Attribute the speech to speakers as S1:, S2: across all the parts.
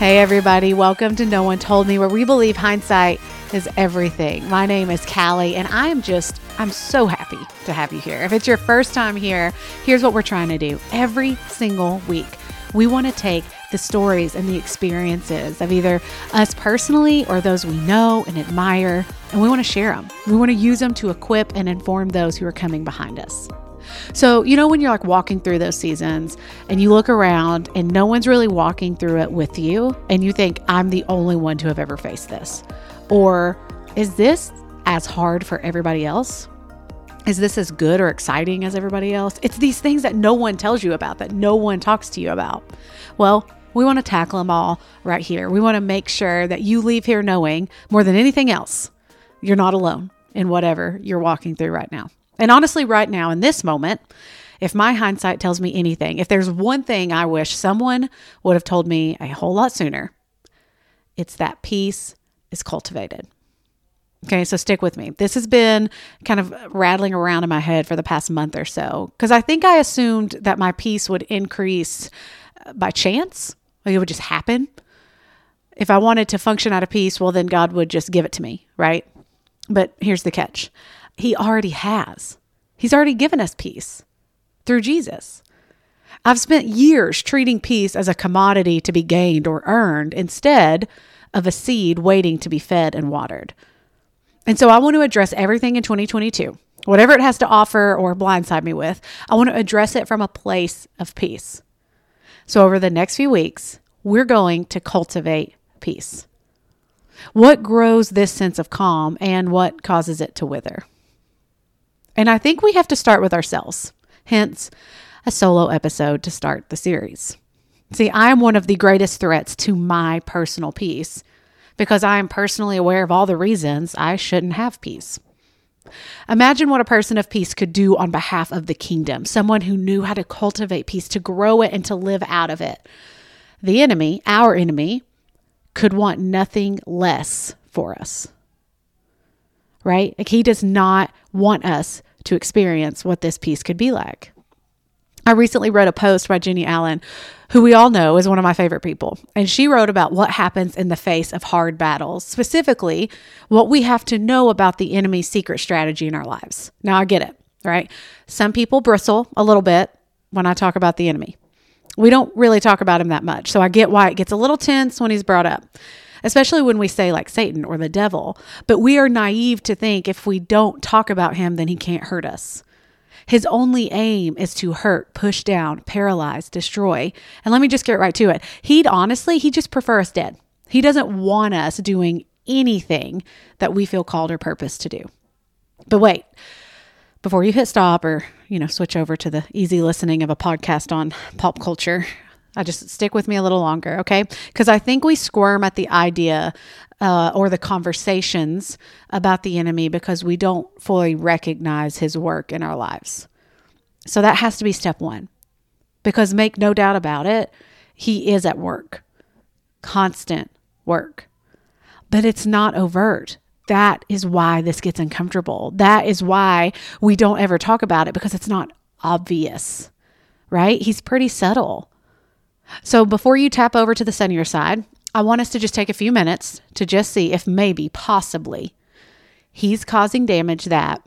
S1: Hey, everybody, welcome to No One Told Me, where we believe hindsight is everything. My name is Callie, and I am just, I'm so happy to have you here. If it's your first time here, here's what we're trying to do every single week. We want to take the stories and the experiences of either us personally or those we know and admire, and we want to share them. We want to use them to equip and inform those who are coming behind us. So, you know, when you're like walking through those seasons and you look around and no one's really walking through it with you, and you think, I'm the only one to have ever faced this? Or is this as hard for everybody else? Is this as good or exciting as everybody else? It's these things that no one tells you about, that no one talks to you about. Well, we want to tackle them all right here. We want to make sure that you leave here knowing more than anything else, you're not alone in whatever you're walking through right now. And honestly, right now in this moment, if my hindsight tells me anything, if there's one thing I wish someone would have told me a whole lot sooner, it's that peace is cultivated. Okay, so stick with me. This has been kind of rattling around in my head for the past month or so because I think I assumed that my peace would increase uh, by chance, like it would just happen. If I wanted to function out of peace, well, then God would just give it to me, right? But here's the catch he already has. He's already given us peace through Jesus. I've spent years treating peace as a commodity to be gained or earned instead of a seed waiting to be fed and watered. And so I want to address everything in 2022, whatever it has to offer or blindside me with, I want to address it from a place of peace. So over the next few weeks, we're going to cultivate peace. What grows this sense of calm and what causes it to wither? And I think we have to start with ourselves, hence, a solo episode to start the series. See, I am one of the greatest threats to my personal peace because I am personally aware of all the reasons I shouldn't have peace. Imagine what a person of peace could do on behalf of the kingdom, someone who knew how to cultivate peace, to grow it, and to live out of it. The enemy, our enemy, could want nothing less for us. Right? Like he does not want us to experience what this peace could be like. I recently read a post by Jennie Allen, who we all know is one of my favorite people. And she wrote about what happens in the face of hard battles, specifically what we have to know about the enemy's secret strategy in our lives. Now, I get it, right? Some people bristle a little bit when I talk about the enemy. We don't really talk about him that much. So I get why it gets a little tense when he's brought up especially when we say like Satan or the devil. But we are naive to think if we don't talk about him, then he can't hurt us. His only aim is to hurt, push down, paralyze, destroy. And let me just get right to it. He'd honestly, he just prefer us dead. He doesn't want us doing anything that we feel called or purpose to do. But wait, before you hit stop or, you know, switch over to the easy listening of a podcast on pop culture, I just stick with me a little longer, okay? Because I think we squirm at the idea uh, or the conversations about the enemy because we don't fully recognize his work in our lives. So that has to be step one. Because make no doubt about it, he is at work, constant work. But it's not overt. That is why this gets uncomfortable. That is why we don't ever talk about it because it's not obvious, right? He's pretty subtle. So before you tap over to the sunnier side, I want us to just take a few minutes to just see if maybe, possibly, he's causing damage that,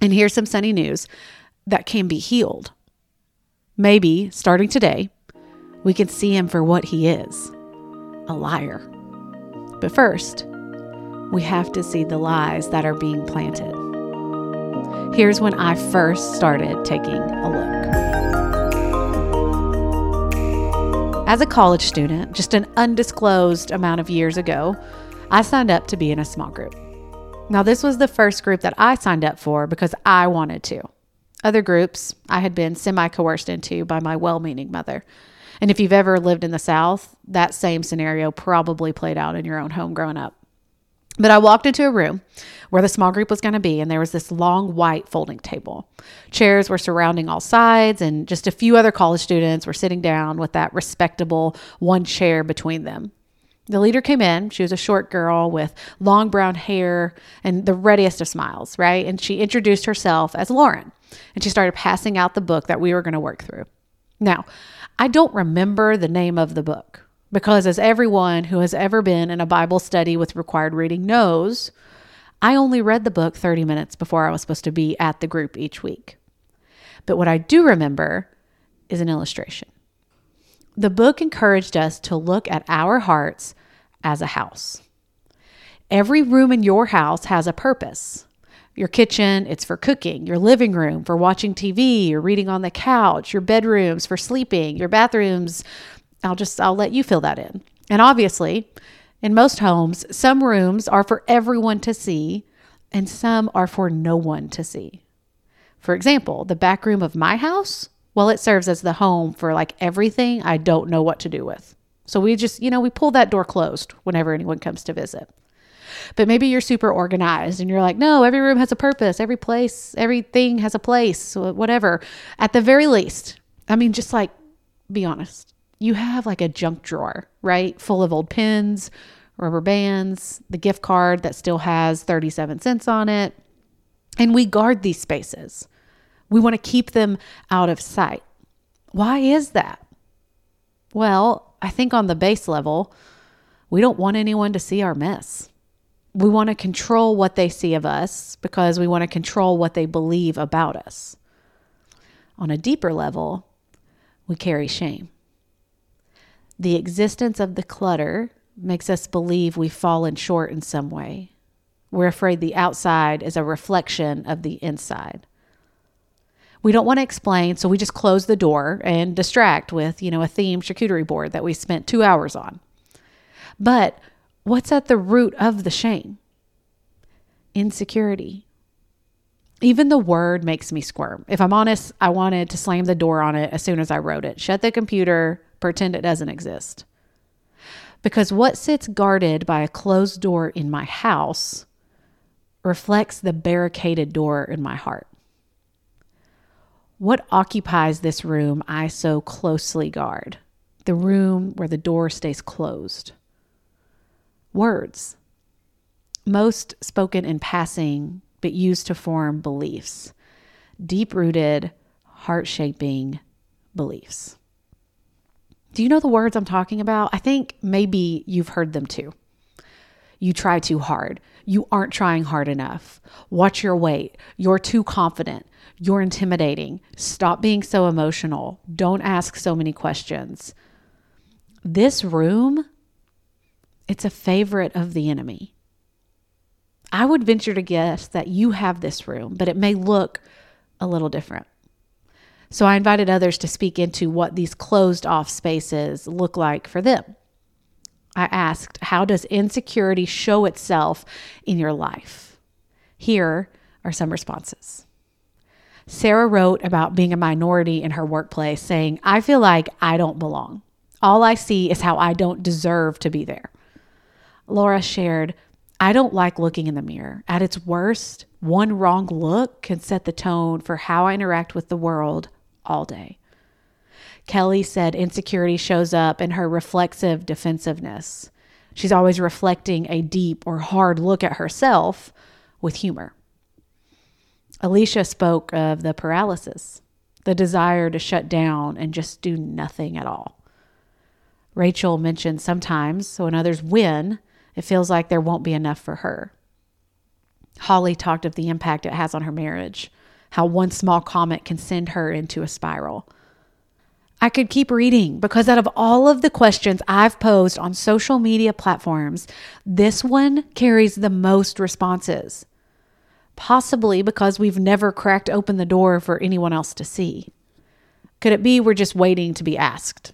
S1: and here's some sunny news, that can be healed. Maybe, starting today, we can see him for what he is a liar. But first, we have to see the lies that are being planted. Here's when I first started taking a look. As a college student, just an undisclosed amount of years ago, I signed up to be in a small group. Now, this was the first group that I signed up for because I wanted to. Other groups I had been semi coerced into by my well meaning mother. And if you've ever lived in the South, that same scenario probably played out in your own home growing up. But I walked into a room where the small group was going to be, and there was this long white folding table. Chairs were surrounding all sides, and just a few other college students were sitting down with that respectable one chair between them. The leader came in. She was a short girl with long brown hair and the readiest of smiles, right? And she introduced herself as Lauren, and she started passing out the book that we were going to work through. Now, I don't remember the name of the book Because, as everyone who has ever been in a Bible study with required reading knows, I only read the book 30 minutes before I was supposed to be at the group each week. But what I do remember is an illustration. The book encouraged us to look at our hearts as a house. Every room in your house has a purpose. Your kitchen, it's for cooking. Your living room, for watching TV or reading on the couch. Your bedrooms, for sleeping. Your bathrooms, I'll just, I'll let you fill that in. And obviously, in most homes, some rooms are for everyone to see and some are for no one to see. For example, the back room of my house, well, it serves as the home for like everything I don't know what to do with. So we just, you know, we pull that door closed whenever anyone comes to visit. But maybe you're super organized and you're like, no, every room has a purpose, every place, everything has a place, whatever. At the very least, I mean, just like, be honest, you have like a junk drawer, right? Full of old pins, rubber bands, the gift card that still has 37 cents on it. And we guard these spaces. We want to keep them out of sight. Why is that? Well, I think on the base level, we don't want anyone to see our mess. We want to control what they see of us because we want to control what they believe about us. On a deeper level, we carry shame. The existence of the clutter makes us believe we've fallen short in some way. We're afraid the outside is a reflection of the inside. We don't want to explain, so we just close the door and distract with, you know, a theme charcuterie board that we spent two hours on. But what's at the root of the shame? Insecurity. Even the word makes me squirm. If I'm honest, I wanted to slam the door on it as soon as I wrote it. Shut the computer, pretend it doesn't exist. Because what sits guarded by a closed door in my house reflects the barricaded door in my heart. What occupies this room I so closely guard? The room where the door stays closed. Words, most spoken in passing, but used to form beliefs, deep rooted, heart shaping beliefs. Do you know the words I'm talking about? I think maybe you've heard them too. You try too hard. You aren't trying hard enough. Watch your weight. You're too confident. You're intimidating. Stop being so emotional. Don't ask so many questions. This room, it's a favorite of the enemy. I would venture to guess that you have this room, but it may look a little different. So I invited others to speak into what these closed off spaces look like for them. I asked, How does insecurity show itself in your life? Here are some responses. Sarah wrote about being a minority in her workplace, saying, I feel like I don't belong. All I see is how I don't deserve to be there. Laura shared, I don't like looking in the mirror. At its worst, one wrong look can set the tone for how I interact with the world all day. Kelly said insecurity shows up in her reflexive defensiveness. She's always reflecting a deep or hard look at herself with humor. Alicia spoke of the paralysis, the desire to shut down and just do nothing at all. Rachel mentioned sometimes so when others win, it feels like there won't be enough for her. Holly talked of the impact it has on her marriage how one small comment can send her into a spiral. I could keep reading because out of all of the questions I've posed on social media platforms, this one carries the most responses. Possibly because we've never cracked open the door for anyone else to see. Could it be we're just waiting to be asked,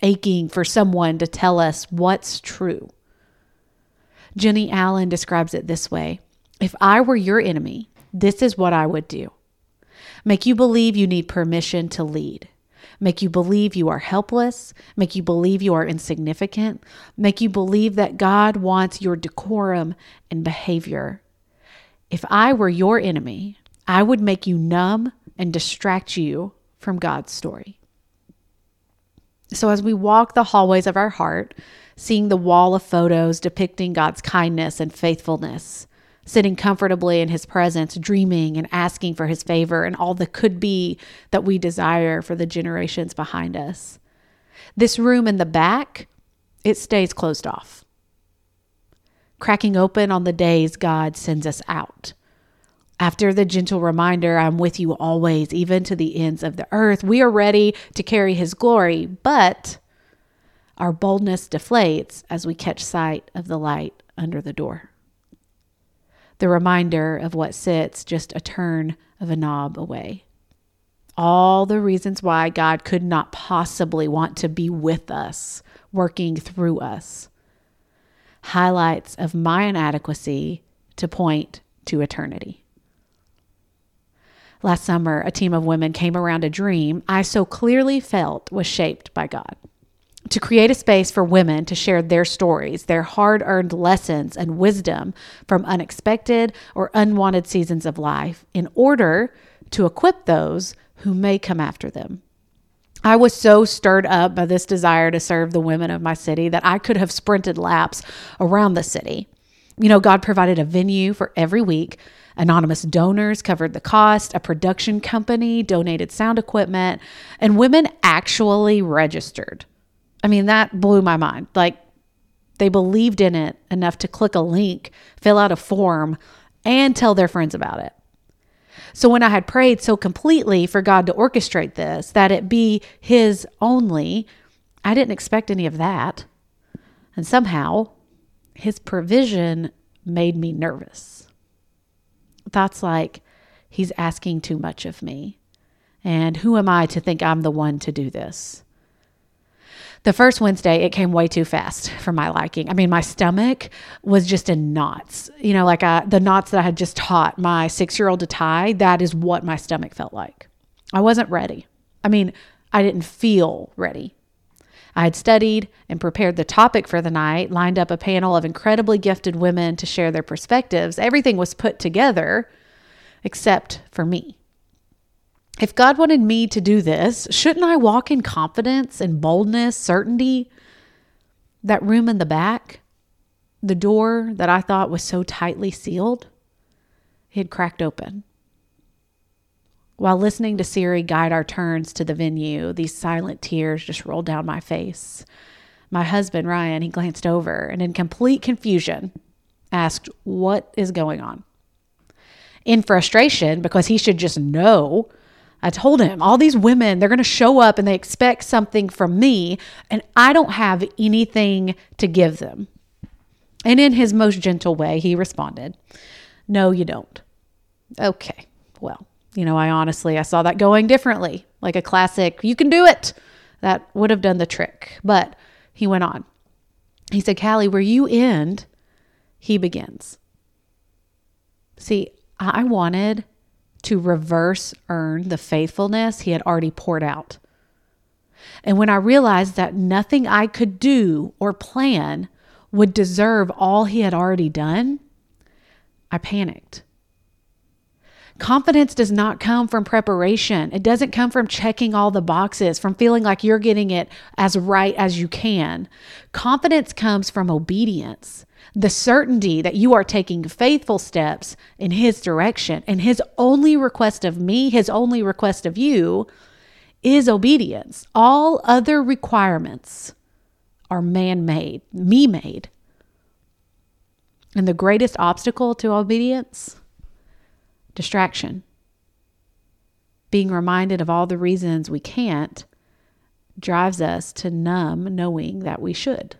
S1: aching for someone to tell us what's true? Jennie Allen describes it this way If I were your enemy, this is what I would do make you believe you need permission to lead, make you believe you are helpless, make you believe you are insignificant, make you believe that God wants your decorum and behavior. If I were your enemy, I would make you numb and distract you from God's story. So, as we walk the hallways of our heart, seeing the wall of photos depicting God's kindness and faithfulness, sitting comfortably in his presence, dreaming and asking for his favor and all the could be that we desire for the generations behind us. This room in the back, it stays closed off. Cracking open on the days God sends us out. After the gentle reminder, I'm with you always, even to the ends of the earth, we are ready to carry his glory, but our boldness deflates as we catch sight of the light under the door. The reminder of what sits just a turn of a knob away. All the reasons why God could not possibly want to be with us, working through us. Highlights of my inadequacy to point to eternity. Last summer, a team of women came around a dream I so clearly felt was shaped by God to create a space for women to share their stories, their hard earned lessons and wisdom from unexpected or unwanted seasons of life in order to equip those who may come after them. I was so stirred up by this desire to serve the women of my city that I could have sprinted laps around the city. You know, God provided a venue for every week. Anonymous donors covered the cost. A production company donated sound equipment, and women actually registered. I mean, that blew my mind. Like, they believed in it enough to click a link, fill out a form, and tell their friends about it. So when I had prayed so completely for God to orchestrate this, that it be His only, I didn't expect any of that. And somehow, His provision made me nervous. Thoughts like, He's asking too much of me. And who am I to think I'm the one to do this? The first Wednesday, it came way too fast for my liking. I mean, my stomach was just in knots. You know, like I, uh, the knots that I had just taught my six year old to tie, that is what my stomach felt like. I wasn't ready. I mean, I didn't feel ready. I had studied and prepared the topic for the night, lined up a panel of incredibly gifted women to share their perspectives. Everything was put together except for me. If God wanted me to do this, shouldn't I walk in confidence and boldness, certainty? That room in the back, the door that I thought was so tightly sealed, it had cracked open. While listening to Siri guide our turns to the venue, these silent tears just rolled down my face. My husband, Ryan, he glanced over and, in complete confusion, asked, What is going on? In frustration, because he should just know I told him all these women, they're going to show up and they expect something from me, and I don't have anything to give them. And in his most gentle way, he responded, No, you don't. Okay, well, you know, I honestly, I saw that going differently, like a classic, you can do it. That would have done the trick. But he went on. He said, Callie, where you end, he begins. See, I wanted to reverse earn the faithfulness he had already poured out. And when I realized that nothing I could do or plan would deserve all he had already done, I panicked. Confidence does not come from preparation. It doesn't come from checking all the boxes, from feeling like you're getting it as right as you can. Confidence comes from obedience the certainty that you are taking faithful steps in His direction. And His only request of me, His only request of you, is obedience. All other requirements are man made, me made. And the greatest obstacle to obedience? Distraction. Being reminded of all the reasons we can't drives us to numb knowing that we should.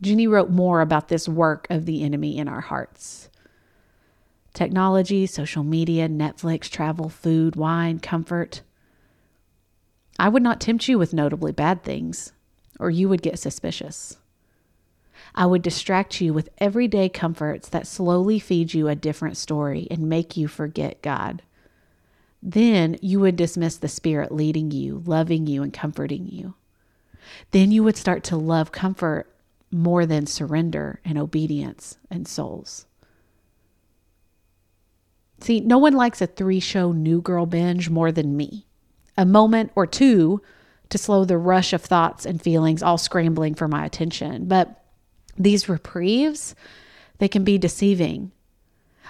S1: Jennie wrote more about this work of the enemy in our hearts. Technology, social media, Netflix, travel, food, wine, comfort. I would not tempt you with notably bad things, or you would get suspicious. I would distract you with everyday comforts that slowly feed you a different story and make you forget God. Then you would dismiss the Spirit leading you, loving you, and comforting you. Then you would start to love comfort more than surrender and obedience and souls. See, no one likes a three show new girl binge more than me. A moment or two to slow the rush of thoughts and feelings all scrambling for my attention. But these reprieves, they can be deceiving,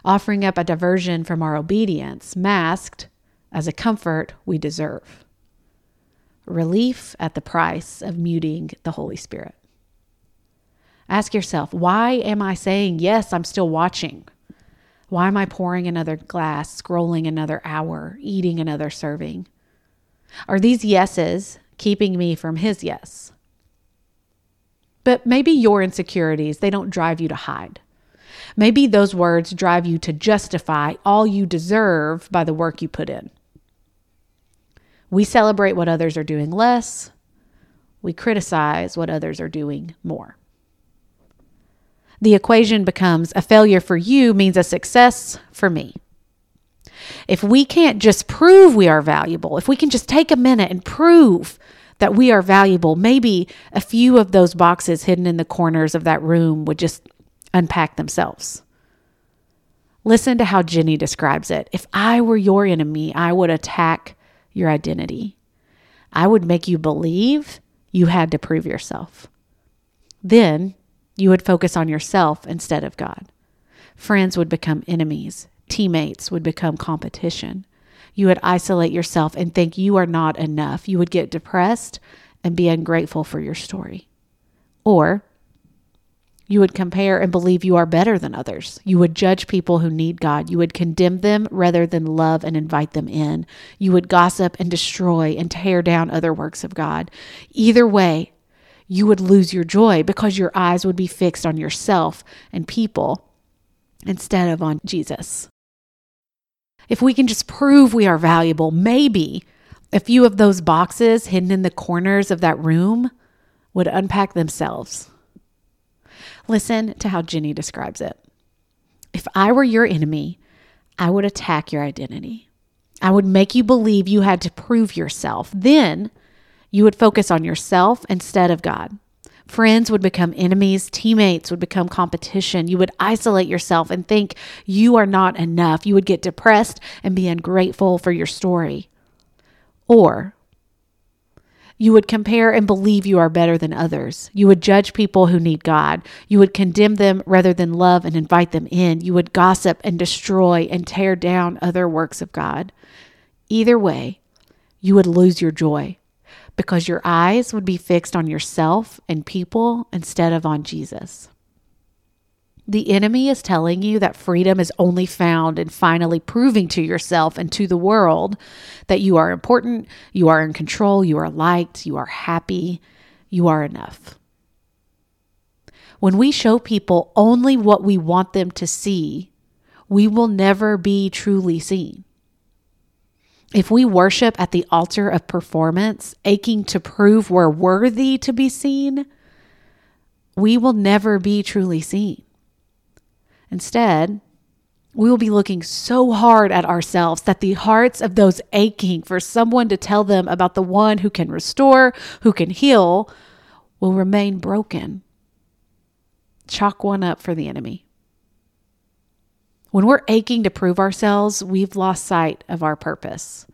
S1: offering up a diversion from our obedience, masked as a comfort we deserve. relief at the price of muting the Holy Spirit. Ask yourself, why am I saying, yes, I'm still watching? Why am I pouring another glass, scrolling another hour, eating another serving? Are these yeses keeping me from his yes? But maybe your insecurities, they don't drive you to hide. Maybe those words drive you to justify all you deserve by the work you put in. We celebrate what others are doing less. We criticize what others are doing more. The equation becomes a failure for you means a success for me. If we can't just prove we are valuable, if we can just take a minute and prove that we are valuable, maybe a few of those boxes hidden in the corners of that room would just unpack themselves. Listen to how Jennie describes it. If I were your enemy, I would attack your identity. I would make you believe you had to prove yourself. Then you would focus on yourself instead of God. Friends would become enemies, teammates would become competition. You would isolate yourself and think you are not enough. You would get depressed and be ungrateful for your story. Or you would compare and believe you are better than others. You would judge people who need God. You would condemn them rather than love and invite them in. You would gossip and destroy and tear down other works of God. Either way, you would lose your joy because your eyes would be fixed on yourself and people instead of on Jesus. If we can just prove we are valuable, maybe a few of those boxes hidden in the corners of that room would unpack themselves. Listen to how Jennie describes it. If I were your enemy, I would attack your identity. I would make you believe you had to prove yourself. Then you would focus on yourself instead of God. Friends would become enemies, teammates would become competition. You would isolate yourself and think you are not enough. You would get depressed and be ungrateful for your story. Or you would compare and believe you are better than others. You would judge people who need God. You would condemn them rather than love and invite them in. You would gossip and destroy and tear down other works of God. Either way, you would lose your joy because your eyes would be fixed on yourself and people instead of on Jesus. The enemy is telling you that freedom is only found in finally proving to yourself and to the world that you are important, you are in control, you are liked, you are happy, you are enough. When we show people only what we want them to see, we will never be truly seen. If we worship at the altar of performance, aching to prove we're worthy to be seen, we will never be truly seen. Instead, we will be looking so hard at ourselves that the hearts of those aching for someone to tell them about the one who can restore, who can heal, will remain broken. Chalk one up for the enemy. When we're aching to prove ourselves, we've lost sight of our purpose.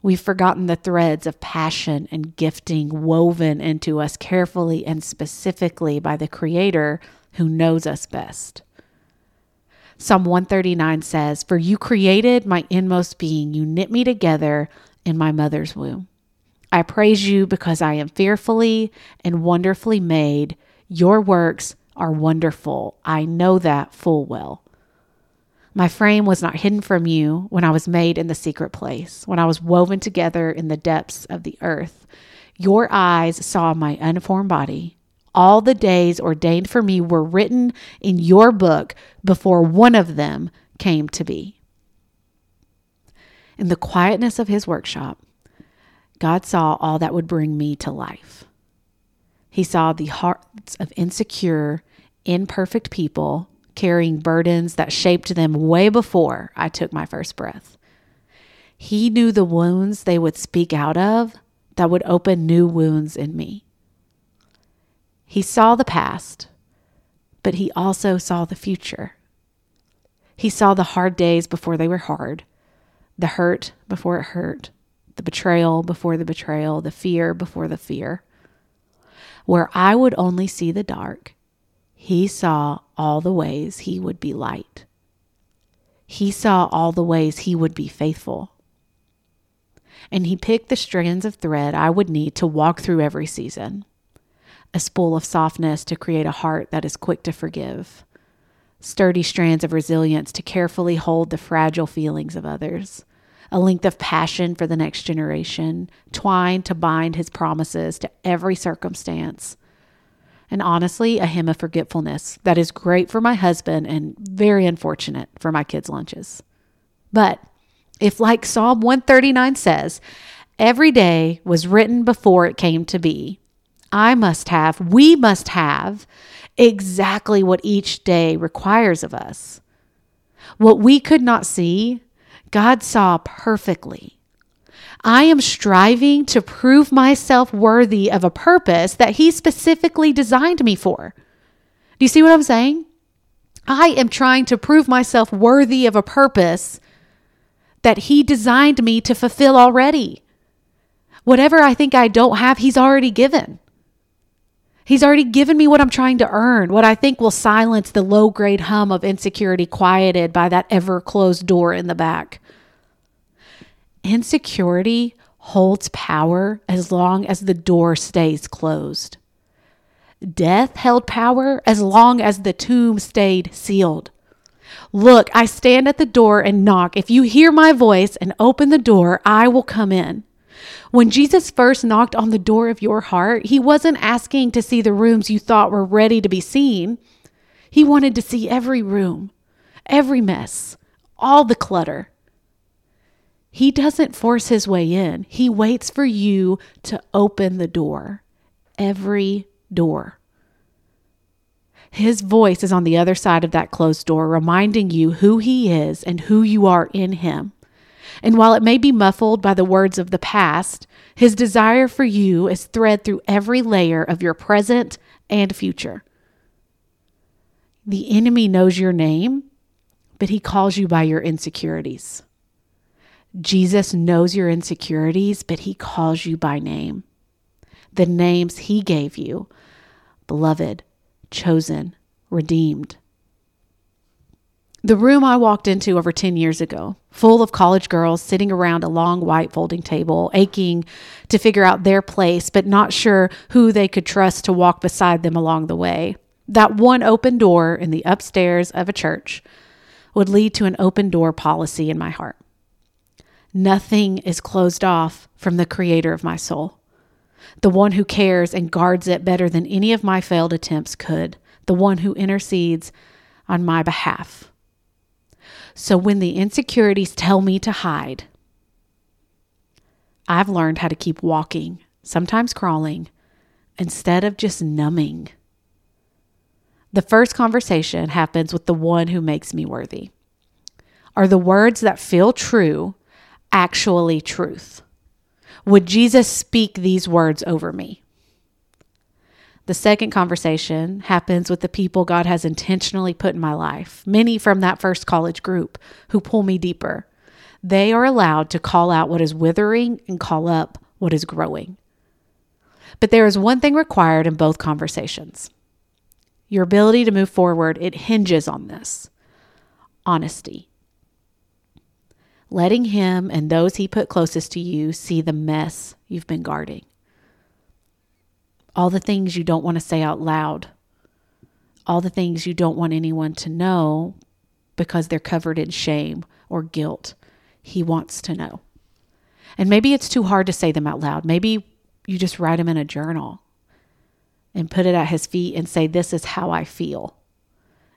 S1: We've forgotten the threads of passion and gifting woven into us carefully and specifically by the Creator who knows us best. Psalm 139 says, For you created my inmost being, you knit me together in my mother's womb. I praise you because I am fearfully and wonderfully made. Your works are wonderful. I know that full well. My frame was not hidden from you when I was made in the secret place, when I was woven together in the depths of the earth. Your eyes saw my unformed body. All the days ordained for me were written in your book before one of them came to be. In the quietness of his workshop, God saw all that would bring me to life. He saw the hearts of insecure, imperfect people carrying burdens that shaped them way before I took my first breath. He knew the wounds they would speak out of that would open new wounds in me. He saw the past, but he also saw the future. He saw the hard days before they were hard, the hurt before it hurt, the betrayal before the betrayal, the fear before the fear. Where I would only see the dark, he saw all the ways he would be light. He saw all the ways he would be faithful. and He picked the strands of thread I would need to walk through every season. A spool of softness to create a heart that is quick to forgive. Sturdy strands of resilience to carefully hold the fragile feelings of others. A length of passion for the next generation, twined to bind his promises to every circumstance and honestly, a hymn of forgetfulness that is great for my husband and very unfortunate for my kids' lunches. But if, like Psalm 139 says, every day was written before it came to be, I must have, we must have exactly what each day requires of us. What we could not see, God saw perfectly. I am striving to prove myself worthy of a purpose that He specifically designed me for. Do you see what I'm saying? I am trying to prove myself worthy of a purpose that He designed me to fulfill already. Whatever I think I don't have, He's already given. He's already given me what I'm trying to earn, what I think will silence the low grade hum of insecurity quieted by that ever closed door in the back. Insecurity holds power as long as the door stays closed. Death held power as long as the tomb stayed sealed. Look, I stand at the door and knock. If you hear my voice and open the door, I will come in. When Jesus first knocked on the door of your heart, he wasn't asking to see the rooms you thought were ready to be seen. He wanted to see every room, every mess, all the clutter. He doesn't force his way in, he waits for you to open the door. Every door. His voice is on the other side of that closed door, reminding you who he is and who you are in him. And while it may be muffled by the words of the past, his desire for you is thread through every layer of your present and future. The enemy knows your name, but he calls you by your insecurities. Jesus knows your insecurities, but he calls you by name. The names he gave you beloved, chosen, redeemed. The room I walked into over 10 years ago, full of college girls sitting around a long white folding table, aching to figure out their place, but not sure who they could trust to walk beside them along the way. That one open door in the upstairs of a church would lead to an open door policy in my heart. Nothing is closed off from the creator of my soul, the one who cares and guards it better than any of my failed attempts could, the one who intercedes on my behalf. So when the insecurities tell me to hide, I've learned how to keep walking, sometimes crawling, instead of just numbing. The first conversation happens with the one who makes me worthy. Are the words that feel true actually truth? Would Jesus speak these words over me? The second conversation happens with the people God has intentionally put in my life, many from that first college group who pull me deeper. They are allowed to call out what is withering and call up what is growing. But there is one thing required in both conversations. Your ability to move forward, it hinges on this honesty letting Him and those He put closest to you see the mess you've been guarding. All the things you don't want to say out loud, all the things you don't want anyone to know because they're covered in shame or guilt. He wants to know. And maybe it's too hard to say them out loud. Maybe you just write them in a journal and put it at his feet and say, This is how I feel.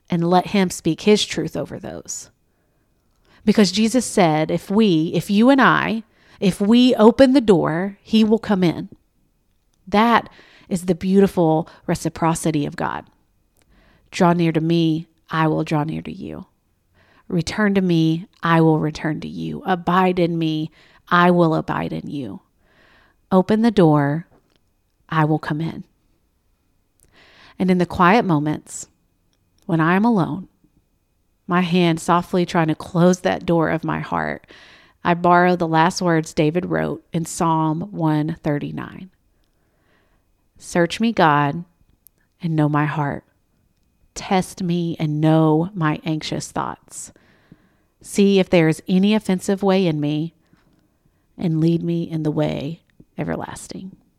S1: And let him speak his truth over those. Because Jesus said, if we, if you and I, if we open the door, he will come in. That is the beautiful reciprocity of God. Draw near to me, I will draw near to you. Return to me, I will return to you. Abide in me, I will abide in you. Open the door, I will come in. And in the quiet moments, when I am alone, my hand softly trying to close that door of my heart, I borrow the last words David wrote in Psalm 139 Search me, God, and know my heart. Test me and know my anxious thoughts. See if there is any offensive way in me, and lead me in the way everlasting.